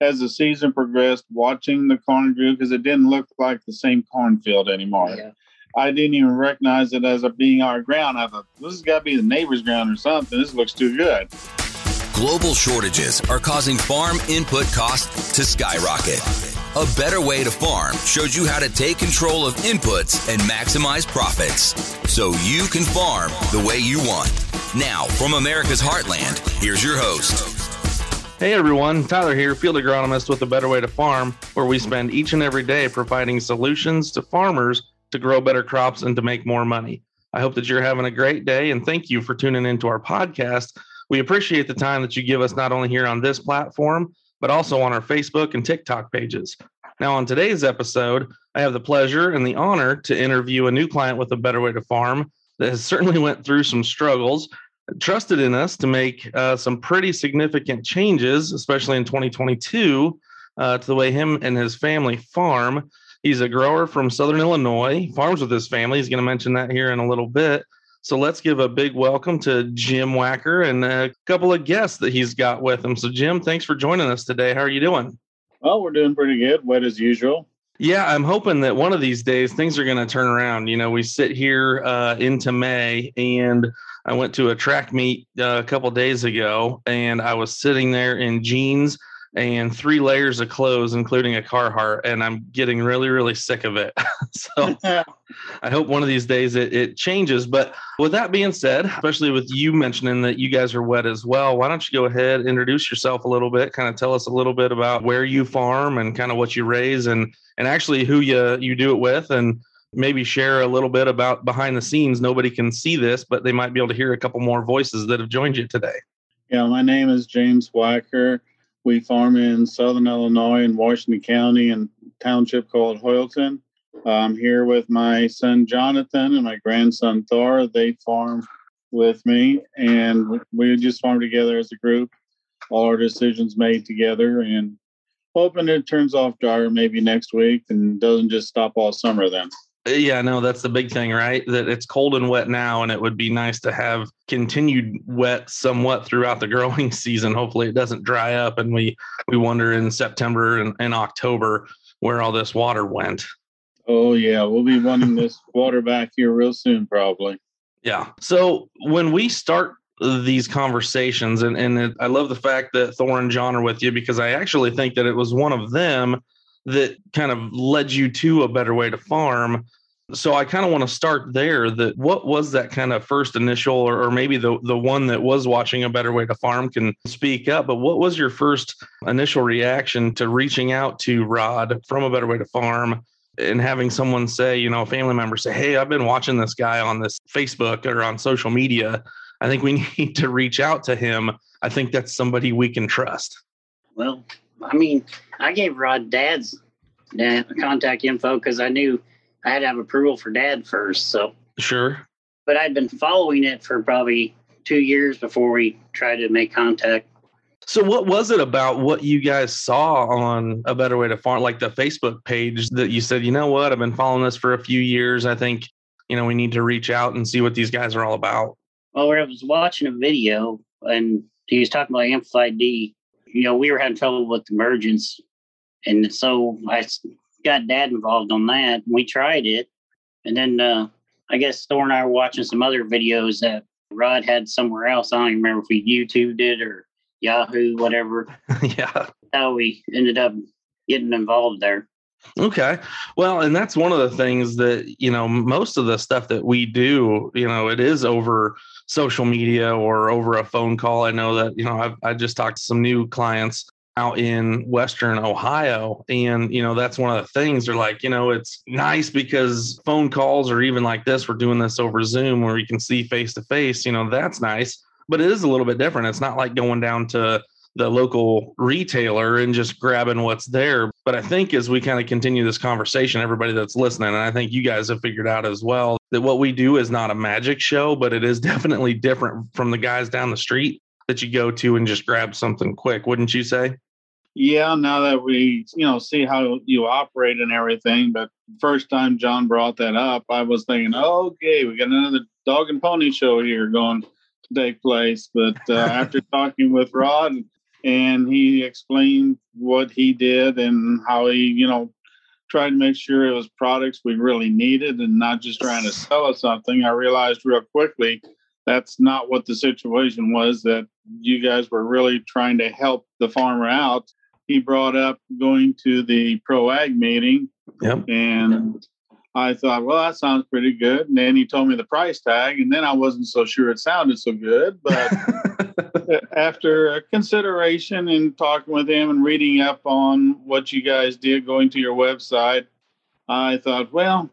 as the season progressed, watching the corn grew because it didn't look like the same cornfield anymore. Yeah. I didn't even recognize it as a being our ground. I thought this has got to be the neighbor's ground or something. This looks too good. Global shortages are causing farm input costs to skyrocket. A better way to farm shows you how to take control of inputs and maximize profits so you can farm the way you want. Now, from America's Heartland, here's your host. Hey everyone, Tyler here, field agronomist with A Better Way to Farm, where we spend each and every day providing solutions to farmers to grow better crops and to make more money. I hope that you're having a great day and thank you for tuning into our podcast. We appreciate the time that you give us not only here on this platform, but also on our Facebook and TikTok pages. Now, on today's episode, I have the pleasure and the honor to interview a new client with a better way to farm that has certainly went through some struggles, trusted in us to make uh, some pretty significant changes, especially in 2022, uh, to the way him and his family farm. He's a grower from Southern Illinois, farms with his family. He's going to mention that here in a little bit. So let's give a big welcome to Jim Wacker and a couple of guests that he's got with him. So, Jim, thanks for joining us today. How are you doing? Well, we're doing pretty good. Wet as usual. Yeah, I'm hoping that one of these days things are going to turn around. You know, we sit here uh, into May, and I went to a track meet uh, a couple days ago, and I was sitting there in jeans and three layers of clothes, including a Carhartt, and I'm getting really, really sick of it. so I hope one of these days it, it changes. But with that being said, especially with you mentioning that you guys are wet as well, why don't you go ahead, introduce yourself a little bit, kind of tell us a little bit about where you farm and kind of what you raise and and actually who you you do it with and maybe share a little bit about behind the scenes. Nobody can see this, but they might be able to hear a couple more voices that have joined you today. Yeah, my name is James Wacker. We farm in southern Illinois in Washington County and township called Hoyleton. I'm here with my son Jonathan and my grandson Thor. They farm with me, and we just farm together as a group. All our decisions made together, and hoping it turns off drier maybe next week and doesn't just stop all summer then. Yeah, no, that's the big thing, right? That it's cold and wet now, and it would be nice to have continued wet somewhat throughout the growing season. Hopefully, it doesn't dry up, and we we wonder in September and, and October where all this water went. Oh yeah, we'll be wanting this water back here real soon, probably. Yeah. So when we start these conversations, and and it, I love the fact that Thor and John are with you because I actually think that it was one of them that kind of led you to a better way to farm. So I kind of want to start there. That what was that kind of first initial, or, or maybe the the one that was watching a better way to farm can speak up. But what was your first initial reaction to reaching out to Rod from a better way to farm? and having someone say, you know, a family member say, Hey, I've been watching this guy on this Facebook or on social media. I think we need to reach out to him. I think that's somebody we can trust. Well, I mean, I gave Rod Dad's dad contact info because I knew I had to have approval for Dad first. So sure, but I'd been following it for probably two years before we tried to make contact. So, what was it about what you guys saw on A Better Way to Farm, like the Facebook page, that you said, you know what, I've been following this for a few years. I think, you know, we need to reach out and see what these guys are all about? Well, I was watching a video and he was talking about Amplified D you know, we were having trouble with emergence. And so I got dad involved on that. We tried it. And then uh, I guess Thor and I were watching some other videos that Rod had somewhere else. I don't even remember if we YouTubed it or Yahoo, whatever. yeah. How we ended up getting involved there. Okay. Well, and that's one of the things that, you know, most of the stuff that we do, you know, it is over social media or over a phone call. I know that, you know, I've, I just talked to some new clients out in Western Ohio. And, you know, that's one of the things they're like, you know, it's nice because phone calls or even like this, we're doing this over Zoom where you can see face to face, you know, that's nice. But it is a little bit different. It's not like going down to the local retailer and just grabbing what's there. But I think as we kind of continue this conversation, everybody that's listening, and I think you guys have figured out as well that what we do is not a magic show, but it is definitely different from the guys down the street that you go to and just grab something quick, wouldn't you say? Yeah, now that we, you know, see how you operate and everything, but first time John brought that up, I was thinking, okay, we got another dog and pony show here going to take place. But uh, after talking with Rod, and he explained what he did and how he, you know, tried to make sure it was products we really needed and not just trying to sell us something. I realized real quickly that's not what the situation was, that you guys were really trying to help the farmer out. He brought up going to the pro ag meeting. Yep. And I thought, well, that sounds pretty good. And then he told me the price tag, and then I wasn't so sure it sounded so good. But after consideration and talking with him and reading up on what you guys did, going to your website, I thought, well,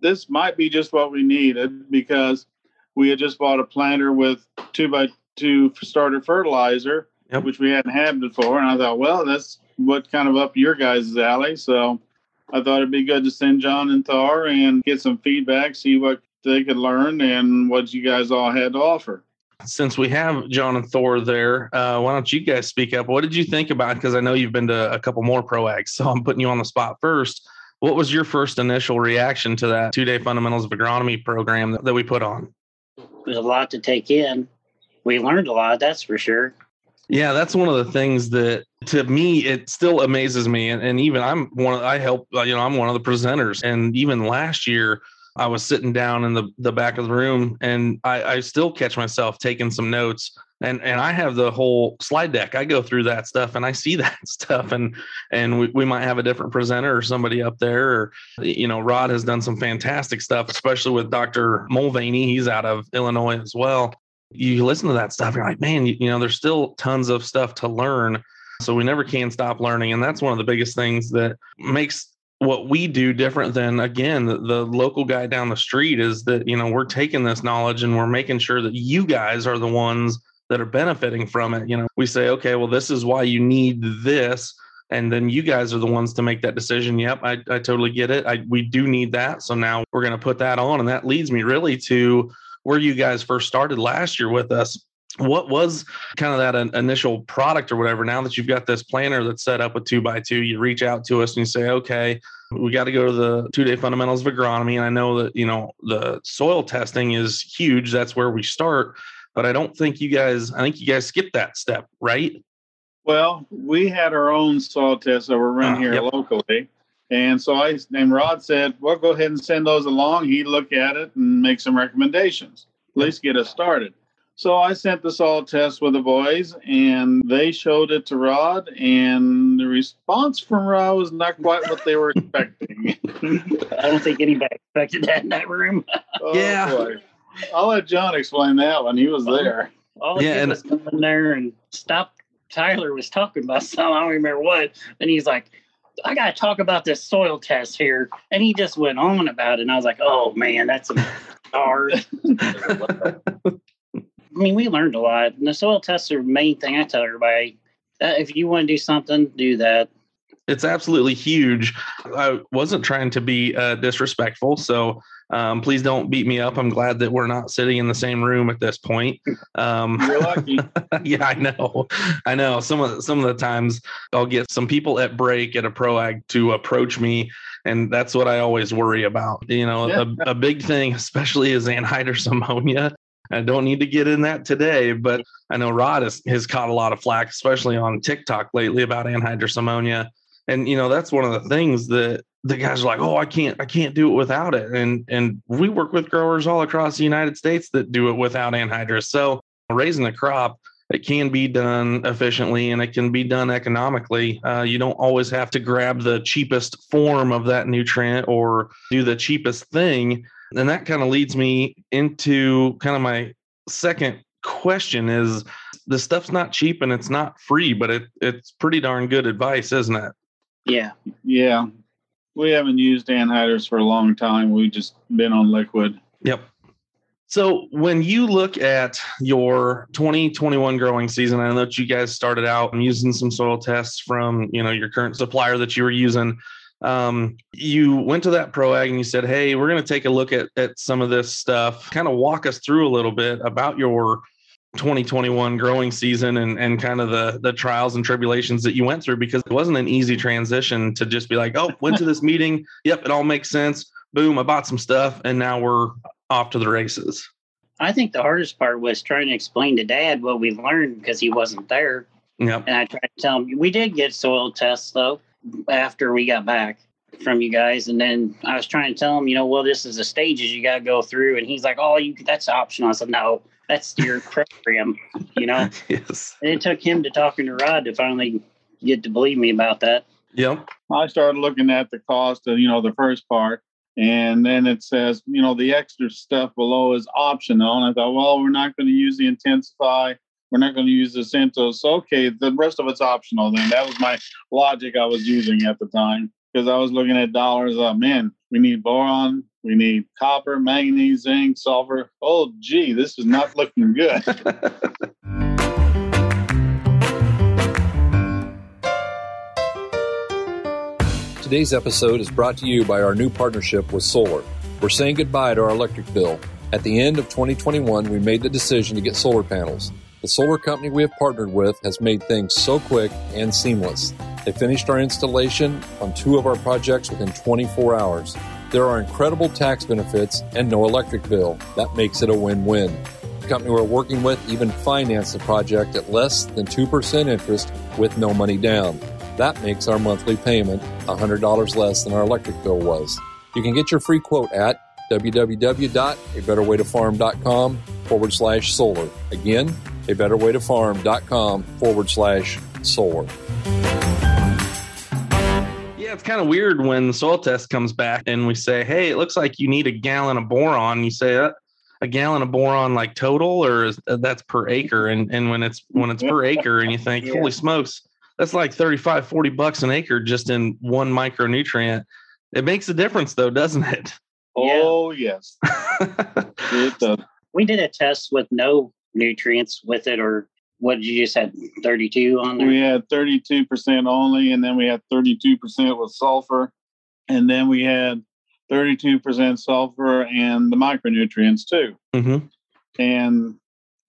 this might be just what we needed because we had just bought a planter with two by two starter fertilizer, Yep. which we hadn't had before. And I thought, well, that's what kind of up your guys' alley. So I thought it'd be good to send John and Thor and get some feedback, see what they could learn and what you guys all had to offer. Since we have John and Thor there, uh, why don't you guys speak up? What did you think about? Because I know you've been to a couple more pro ags, so I'm putting you on the spot first. What was your first initial reaction to that two day fundamentals of agronomy program that, that we put on? There's a lot to take in. We learned a lot, that's for sure. Yeah, that's one of the things that to me it still amazes me, and, and even I'm one. Of, I help, you know, I'm one of the presenters, and even last year I was sitting down in the the back of the room, and I, I still catch myself taking some notes, and and I have the whole slide deck. I go through that stuff, and I see that stuff, and and we, we might have a different presenter or somebody up there, or you know, Rod has done some fantastic stuff, especially with Dr. Mulvaney. He's out of Illinois as well you listen to that stuff, you're like, man, you, you, know, there's still tons of stuff to learn. So we never can stop learning. And that's one of the biggest things that makes what we do different than, again, the, the local guy down the street is that, you know, we're taking this knowledge and we're making sure that you guys are the ones that are benefiting from it. You know, we say, okay, well, this is why you need this. And then you guys are the ones to make that decision. Yep, I, I totally get it. I, we do need that. So now we're going to put that on. And that leads me really to where you guys first started last year with us what was kind of that an initial product or whatever now that you've got this planner that's set up with two by two you reach out to us and you say okay we got to go to the two day fundamentals of agronomy and i know that you know the soil testing is huge that's where we start but i don't think you guys i think you guys skipped that step right well we had our own soil tests that were run uh, here yep. locally and so I and Rod said, "Well, go ahead and send those along." He'd look at it and make some recommendations, at least get us started. So I sent the soil test with the boys, and they showed it to Rod, and the response from Rod was not quite what they were expecting. I don't think anybody expected that in that room. oh, yeah, boy. I'll let John explain that one. He was there. All yeah, and was coming there and stopped. Tyler was talking about something. I don't remember what, and he's like I got to talk about this soil test here. And he just went on about it. And I was like, oh, man, that's a hard. I mean, we learned a lot. And the soil tests are the main thing I tell everybody. That if you want to do something, do that. It's absolutely huge. I wasn't trying to be uh, disrespectful. So um, please don't beat me up. I'm glad that we're not sitting in the same room at this point. Um, You're lucky. yeah, I know. I know. Some of the, some of the times I'll get some people at break at a proag to approach me, and that's what I always worry about. You know, yeah. a, a big thing, especially is anhydrous ammonia. I don't need to get in that today, but I know Rod has, has caught a lot of flack, especially on TikTok lately about anhydrous ammonia. And you know, that's one of the things that the guys are like, "Oh, I can't, I can't do it without it." And and we work with growers all across the United States that do it without anhydrous. So raising a crop, it can be done efficiently and it can be done economically. Uh, you don't always have to grab the cheapest form of that nutrient or do the cheapest thing. And that kind of leads me into kind of my second question: is the stuff's not cheap and it's not free, but it it's pretty darn good advice, isn't it? Yeah. Yeah we haven't used anhydrous for a long time. We've just been on liquid. Yep. So when you look at your 2021 growing season, I know that you guys started out using some soil tests from you know your current supplier that you were using. Um, you went to that ProAg and you said, "Hey, we're going to take a look at at some of this stuff. Kind of walk us through a little bit about your 2021 growing season and, and kind of the the trials and tribulations that you went through because it wasn't an easy transition to just be like, oh, went to this meeting. Yep, it all makes sense. Boom, I bought some stuff and now we're off to the races. I think the hardest part was trying to explain to dad what we learned because he wasn't there. Yep. And I tried to tell him we did get soil tests though after we got back from you guys, and then I was trying to tell him, you know, well, this is the stages you got to go through, and he's like, oh, you that's optional. I said, no, that's your program, you know. yes. And it took him to talking to Rod to finally get to believe me about that. Yep. I started looking at the cost of, you know, the first part. And then it says, you know, the extra stuff below is optional. And I thought, well, we're not going to use the Intensify. We're not going to use the Cintos. Okay, the rest of it's optional then. That was my logic I was using at the time because I was looking at dollars. Uh, man, we need boron, we need copper, manganese, zinc, sulfur. Oh, gee, this is not looking good. Today's episode is brought to you by our new partnership with Solar. We're saying goodbye to our electric bill. At the end of 2021, we made the decision to get solar panels. The solar company we have partnered with has made things so quick and seamless. They finished our installation on two of our projects within 24 hours. There are incredible tax benefits and no electric bill. That makes it a win win. The company we're working with even financed the project at less than 2% interest with no money down. That makes our monthly payment $100 less than our electric bill was. You can get your free quote at www.abetterwaytofarm.com forward slash solar. Again, abetterwaytofarm.com forward slash solar. Yeah, it's kind of weird when the soil test comes back and we say, hey, it looks like you need a gallon of boron. You say, uh, a gallon of boron like total or is, uh, that's per acre and and when it's when it's per acre and you think Yeah. holy smokes that's like 35 40 bucks an acre just in one micronutrient it makes a difference though doesn't it oh, yes. It does. We did a test with no nutrients with it, or what did you just had 32 on there? We had 32% only, and then we had 32% with sulfur, and then we had 32% sulfur and the micronutrients too. hmm And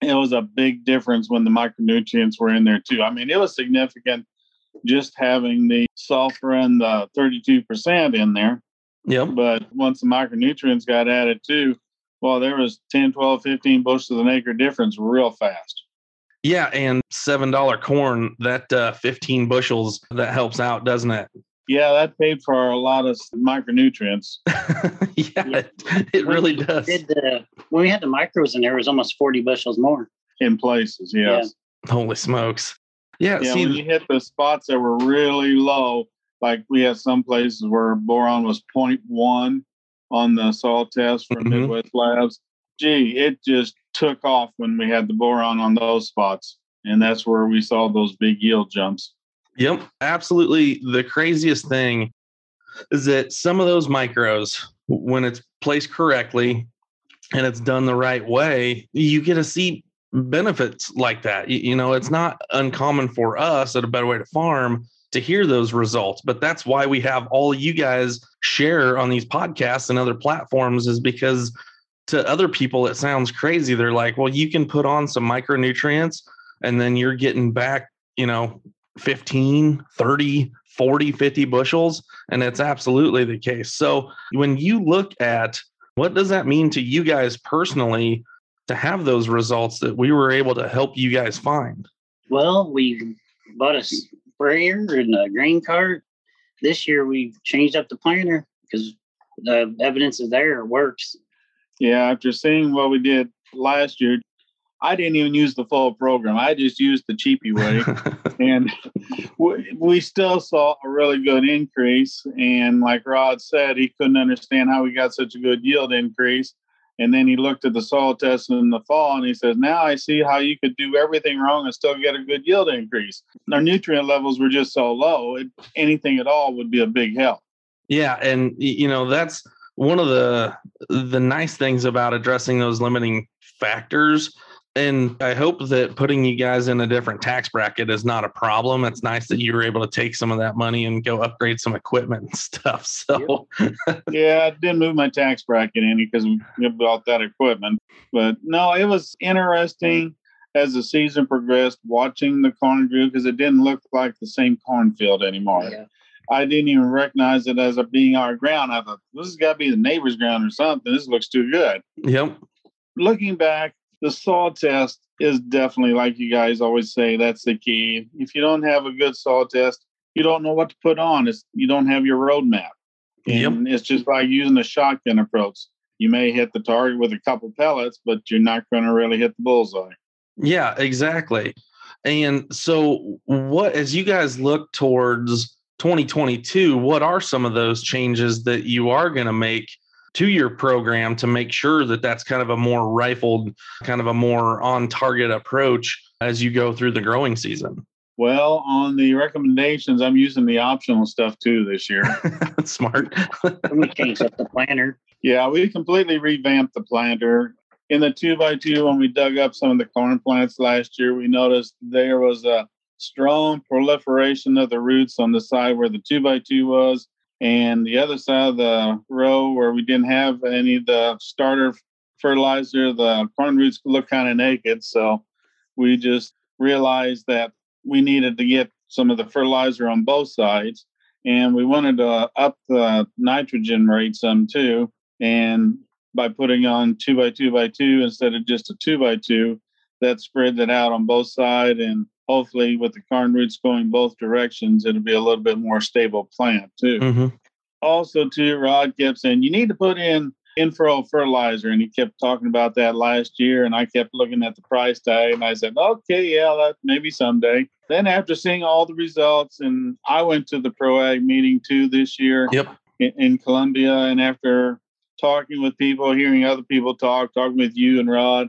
it was a big difference when the micronutrients were in there too. I mean, it was significant just having the sulfur and the 32% in there. yep But once the micronutrients got added too, well, there was 10, 12, 15 bushels of an acre difference real fast. yeah and seven dollar corn that uh, 15 bushels that helps out doesn't it Yeah, that paid for a lot of micronutrients. yeah Yeah. it, it When really we does Did the, when we had the micros in there, it was almost 40 bushels more. in places. Yes. holy smokes yeah, Yeah. see when you hit the spots that were really low, like we had some places where boron was 0.1 on the soil test for Mhm. Midwest Labs. Gee, it just took off when we had the boron on those spots. And that's where we saw those big yield jumps. Yep, absolutely. The craziest thing is that some of those micros, when it's placed correctly and it's done the right way, you get to see benefits like that. You, you know, it's not uncommon for us at a better way to farm to hear those results, but that's why we have all you guys share on these podcasts and other platforms is because to other people it sounds crazy. They're like, well, you can put on some micronutrients and then you're getting back, you know, 15, 30, 40, 50 bushels. And it's absolutely the case. So when you look at what does that mean to you guys personally to have those results that we were able to help you guys find? Well, we bought a sprayer and a grain cart. This year we changed up the planter because the evidence is there, it works. Yeah, after seeing what we did last year, I didn't even use the full program. I just used the cheapy way. and we, we still saw a really good increase. And like Rod said, he couldn't understand how we got such a good yield increase. And then he looked at the soil test in the fall and he says, Now I see how you could do everything wrong and still get a good yield increase. Our nutrient levels were just so low, it, anything at all would be a big help. Yeah, and you know that's one of the the nice things about addressing those limiting factors. And I hope that putting you guys in a different tax bracket is not a problem. It's nice that you were able to take some of that money and go upgrade some equipment and stuff. So yeah, I didn't move my tax bracket any because we bought that equipment. But no, it was interesting as the season progressed, watching the corn grew because it didn't look like the same cornfield anymore. Yeah. I didn't even recognize it as a being our ground. I thought this has got to be the neighbor's ground or something. This looks too good. yep. Looking back, the saw test is definitely like you guys always say that's the key. If you don't have a good saw test you don't know what to put on. It's you don't have your roadmap. And yep. it's just by using the shotgun approach. You may hit the target with a couple pellets but you're not going to really hit the bullseye. Yeah exactly. And so what as you guys look towards 2022 what are some of those changes that you are going to make to your program to make sure that that's kind of a more rifled, kind of a more on target approach as you go through the growing season? Well, on the recommendations, I'm using the optional stuff too this year. Smart. we changed up the planter. Yeah, we completely revamped the planter. In the two by two, when we dug up some of the corn plants last year, we noticed there was a strong proliferation of the roots on the side where the two by two was and the other side of the row where we didn't have any of the starter fertilizer, the corn roots look kind of naked. So we just realized that we needed to get some of the fertilizer on both sides. And we wanted to up the nitrogen rate some too. And by putting on two by two by two instead of just a two by two, that spread that out on both sides. And hopefully with the corn roots going both directions, it'll be a little bit more stable plant too. Mm-hmm. Also, too, Rod kept saying you need to put in in-furrow fertilizer, and he kept talking about that last year. And I kept looking at the price tag, and I said, "Okay, yeah, that maybe someday." Then, after seeing all the results, and I went to the ProAg meeting too this year yep. in, in Columbia, and after talking with people, hearing other people talk, talking with you and Rod,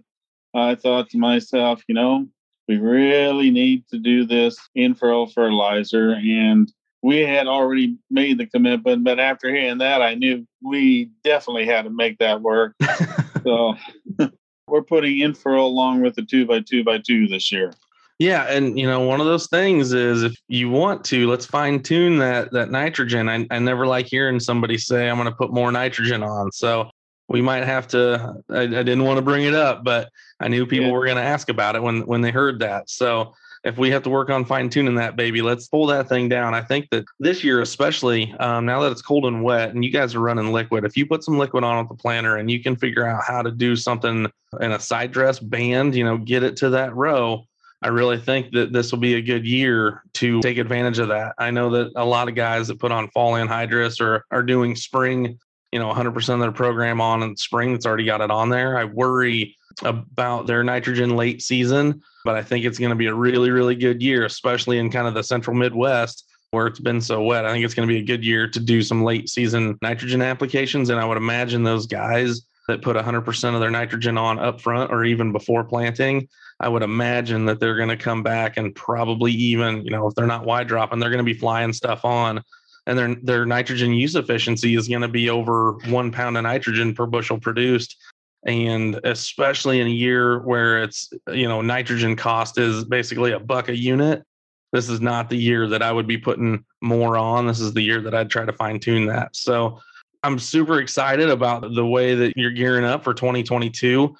I thought to myself, you know, we really need to do this in-furrow fertilizer. And we had already made the commitment, but after hearing that, I knew we definitely had to make that work. so we're putting in-furrow along with the two by two by two this year. Yeah, and you know, one of those things is if you want to, let's fine tune that that nitrogen. I, I never like hearing somebody say I'm going to put more nitrogen on. So we might have to. I, I didn't want to bring it up, but I knew people yeah. were going to ask about it when when they heard that. So if we have to work on fine tuning that baby, let's pull that thing down. I think that this year, especially um, now that it's cold and wet, and you guys are running liquid, if you put some liquid on with the planter and you can figure out how to do something in a side dress band, you know, get it to that row. I really think that this will be a good year to take advantage of that. I know that a lot of guys that put on fall anhydrous or are doing spring you know 100% of their program on in spring that's already got it on there. I worry about their nitrogen late season, but I think it's going to be a really, really good year, especially in kind of the central Midwest where it's been so wet. I think it's going to be a good year to do some late season nitrogen applications. And I would imagine those guys that put 100% of their nitrogen on up front or even before planting, I would imagine that they're going to come back and probably even, you know, if they're not wide dropping, they're going to be flying stuff on and their their nitrogen use efficiency is going to be over one pound of nitrogen per bushel produced. And especially in a year where it's you know nitrogen cost is basically a buck a unit this is not the year that i would be putting more on. This is the year that i'd try to fine tune that. So i'm super excited about the way that you're gearing up for 2022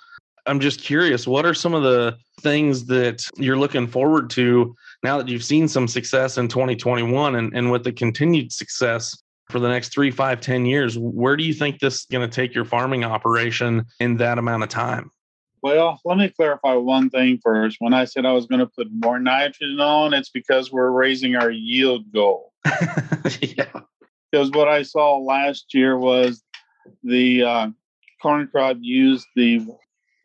i'm just curious what are some of the things that you're looking forward to now that you've seen some success in 2021 and, and with the continued success for the next three, five, ten years, where do you think this is going to take your farming operation in that amount of time? Well, let me clarify one thing first. When I said I was going to put more nitrogen on, it's because we're raising our yield goal. yeah. Because what I saw last year was the uh, corn crop used the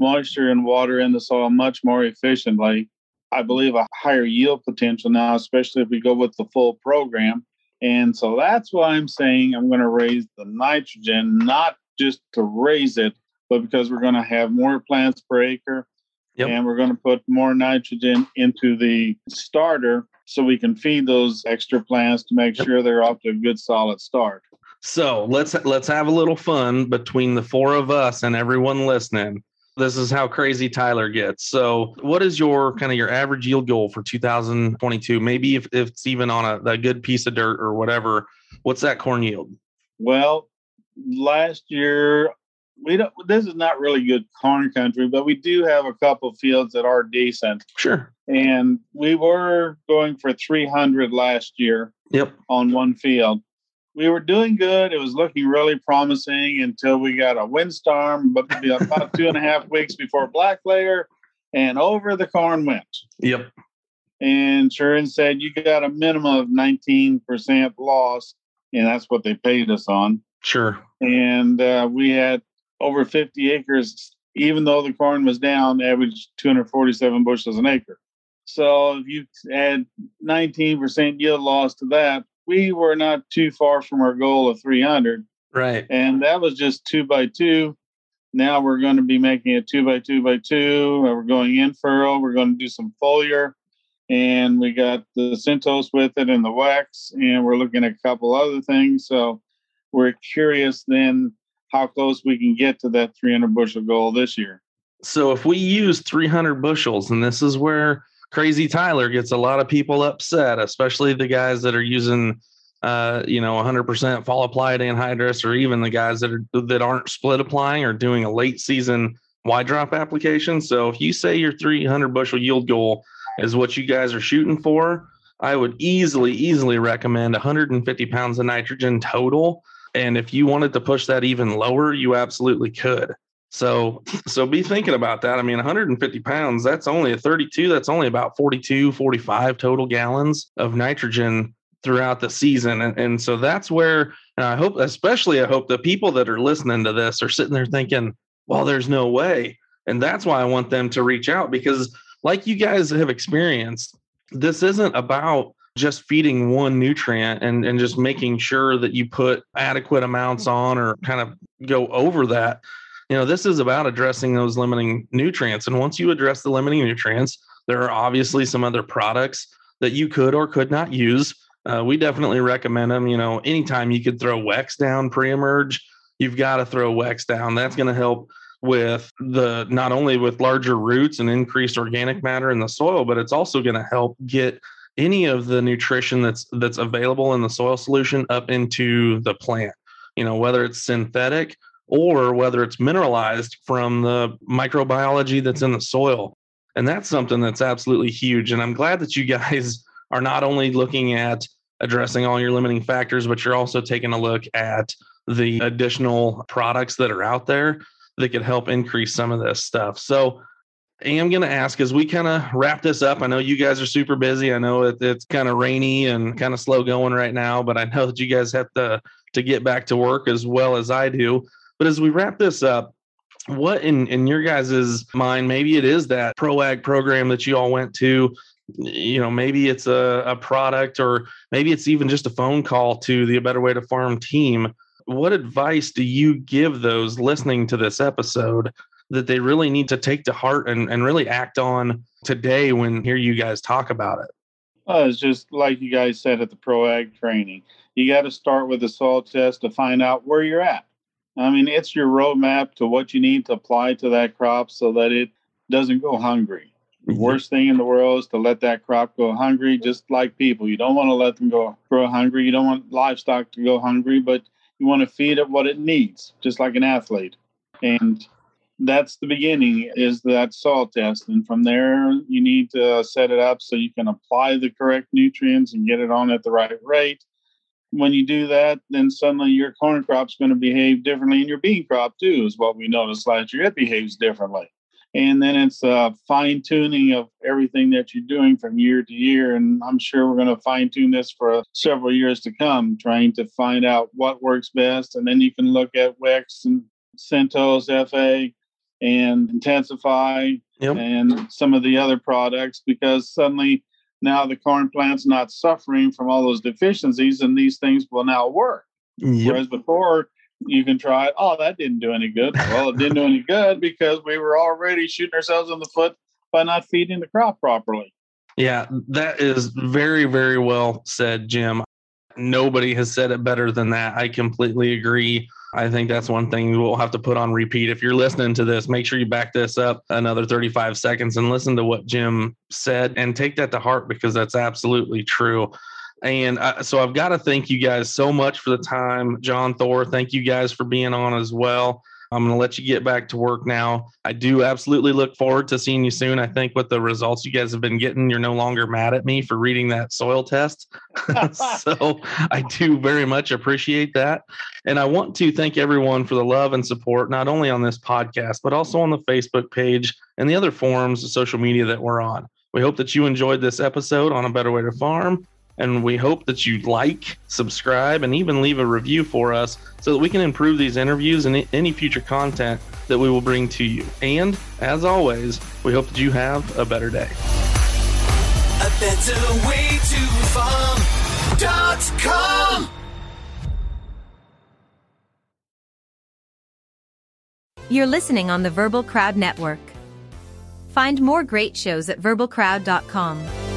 moisture and water in the soil much more efficiently. I believe, a higher yield potential now, especially if we go with the full program. And so that's why I'm saying I'm going to raise the nitrogen, not just to raise it, but because we're going to have more plants per acre. Yep. And we're going to put more nitrogen into the starter so we can feed those extra plants to make yep. sure they're off to a good solid start. So let's let's have a little fun between the four of us and everyone listening this is how crazy Tyler gets. So, what is your kind of your average yield goal for 2022? Maybe if, if it's even on a, a good piece of dirt or whatever, what's that corn yield? Well, last year we don't. This is not really good corn country, but we do have a couple fields that are decent. Sure. And we were going for 300 last year. Yep. On one field, we were doing good. It was looking really promising until we got a windstorm, but about two and a half weeks before Black Layer, and over the corn went. Yep. And Shurin said you got a minimum of 19% loss, and that's what they paid us on. Sure. And uh, we had over 50 acres, even though the corn was down, average 247 bushels an acre. So if you add 19% yield loss to that, we were not too far from our goal of 300. Right. And that was just two by two. Now we're going to be making it two by two by two. We're going in furrow. We're going to do some foliar. And we got the Cintos with it and the wax. And we're looking at a couple other things. So we're curious then how close we can get to that 300 bushel goal this year. So if we use 300 bushels, and this is where Crazy Tyler gets a lot of people upset, especially the guys that are using, uh, you know, 100% fall applied anhydrous, or even the guys that are that aren't split applying or doing a late season wide drop application. So if you say your 300 bushel yield goal is what you guys are shooting for, I would easily, easily recommend 150 pounds of nitrogen total. And if you wanted to push that even lower, you absolutely could. So, so be thinking about that. I mean, 150 pounds, that's only a 32, that's only about 42, 45 total gallons of nitrogen throughout the season. And, and so that's where, and I hope, especially, I hope the people that are listening to this are sitting there thinking, well, there's no way. And that's why I want them to reach out because, like you guys have experienced, this isn't about just feeding one nutrient and, and just making sure that you put adequate amounts on or kind of go over that you know this is about addressing those limiting nutrients. And once you address the limiting nutrients there are obviously some other products that you could or could not use. Uh, we definitely recommend them you know anytime you could throw wex down pre-emerge you've got to throw wex down. That's going to help with the not only with larger roots and increased organic matter in the soil but it's also going to help get any of the nutrition that's that's available in the soil solution up into the plant. You know whether it's synthetic or whether it's mineralized from the microbiology that's in the soil. And that's something that's absolutely huge. And I'm glad that you guys are not only looking at addressing all your limiting factors, but you're also taking a look at the additional products that are out there that could help increase some of this stuff. So I am going to ask as we kind of wrap this up. I know you guys are super busy. I know it, it's kind of rainy and kind of slow going right now, but I know that you guys have to to get back to work as well as I do. But as we wrap this up, what in in your guys's mind, maybe it is that ProAg program that you all went to. You know, maybe it's a, a product, or maybe it's even just a phone call to the Better Way to Farm team. What advice do you give those listening to this episode that they really need to take to heart and, and really act on today when hear you guys talk about it? Well, it's just like you guys said at the ProAg training. You got to start with a soil test to find out where you're at. I mean, it's your roadmap to what you need to apply to that crop so that it doesn't go hungry. The mm-hmm. worst thing in the world is to let that crop go hungry, just like people. You don't want to let them go grow hungry. You don't want livestock to go hungry, but you want to feed it what it needs, just like an athlete. And that's the beginning is that soil test. And from there, you need to set it up so you can apply the correct nutrients and get it on at the right rate when you do that, then suddenly your corn crop's going to behave differently, and your bean crop too is what we noticed last year. It behaves differently, and then it's uh, a fine tuning of everything that you're doing from year to year. And I'm sure we're going to fine tune this for several years to come, trying to find out what works best, and then you can look at Wex and Cintos FA and Intensify yep. and some of the other products because suddenly now the corn plant's not suffering from all those deficiencies and these things will now work. Yep. Whereas before you can try it, oh, that didn't do any good. Well, it didn't do any good because we were already shooting ourselves in the foot by not feeding the crop properly. Yeah, that is very, very well said, Jim. Nobody has said it better than that. I completely agree. I think that's one thing we'll have to put on repeat. If you're listening to this, make sure you back this up another 35 seconds and listen to what Jim said and take that to heart because that's absolutely true. And uh, so I've got to thank you guys so much for the time. John Thor, thank you guys for being on as well. I'm going to let you get back to work now. I do absolutely look forward to seeing you soon. I think with the results you guys have been getting, you're no longer mad at me for reading that soil test. so I do very much appreciate that. And I want to thank everyone for the love and support, not only on this podcast, but also on the Facebook page and the other forums of social media that we're on. We hope that you enjoyed this episode on A Better Way to Farm. And we hope that you like, subscribe, and even leave a review for us so that we can improve these interviews and any future content that we will bring to you. And as always, we hope that you have a better day. A better way to farm.com. You're listening on the Verbal Crowd Network. Find more great shows at verbalcrowd.com.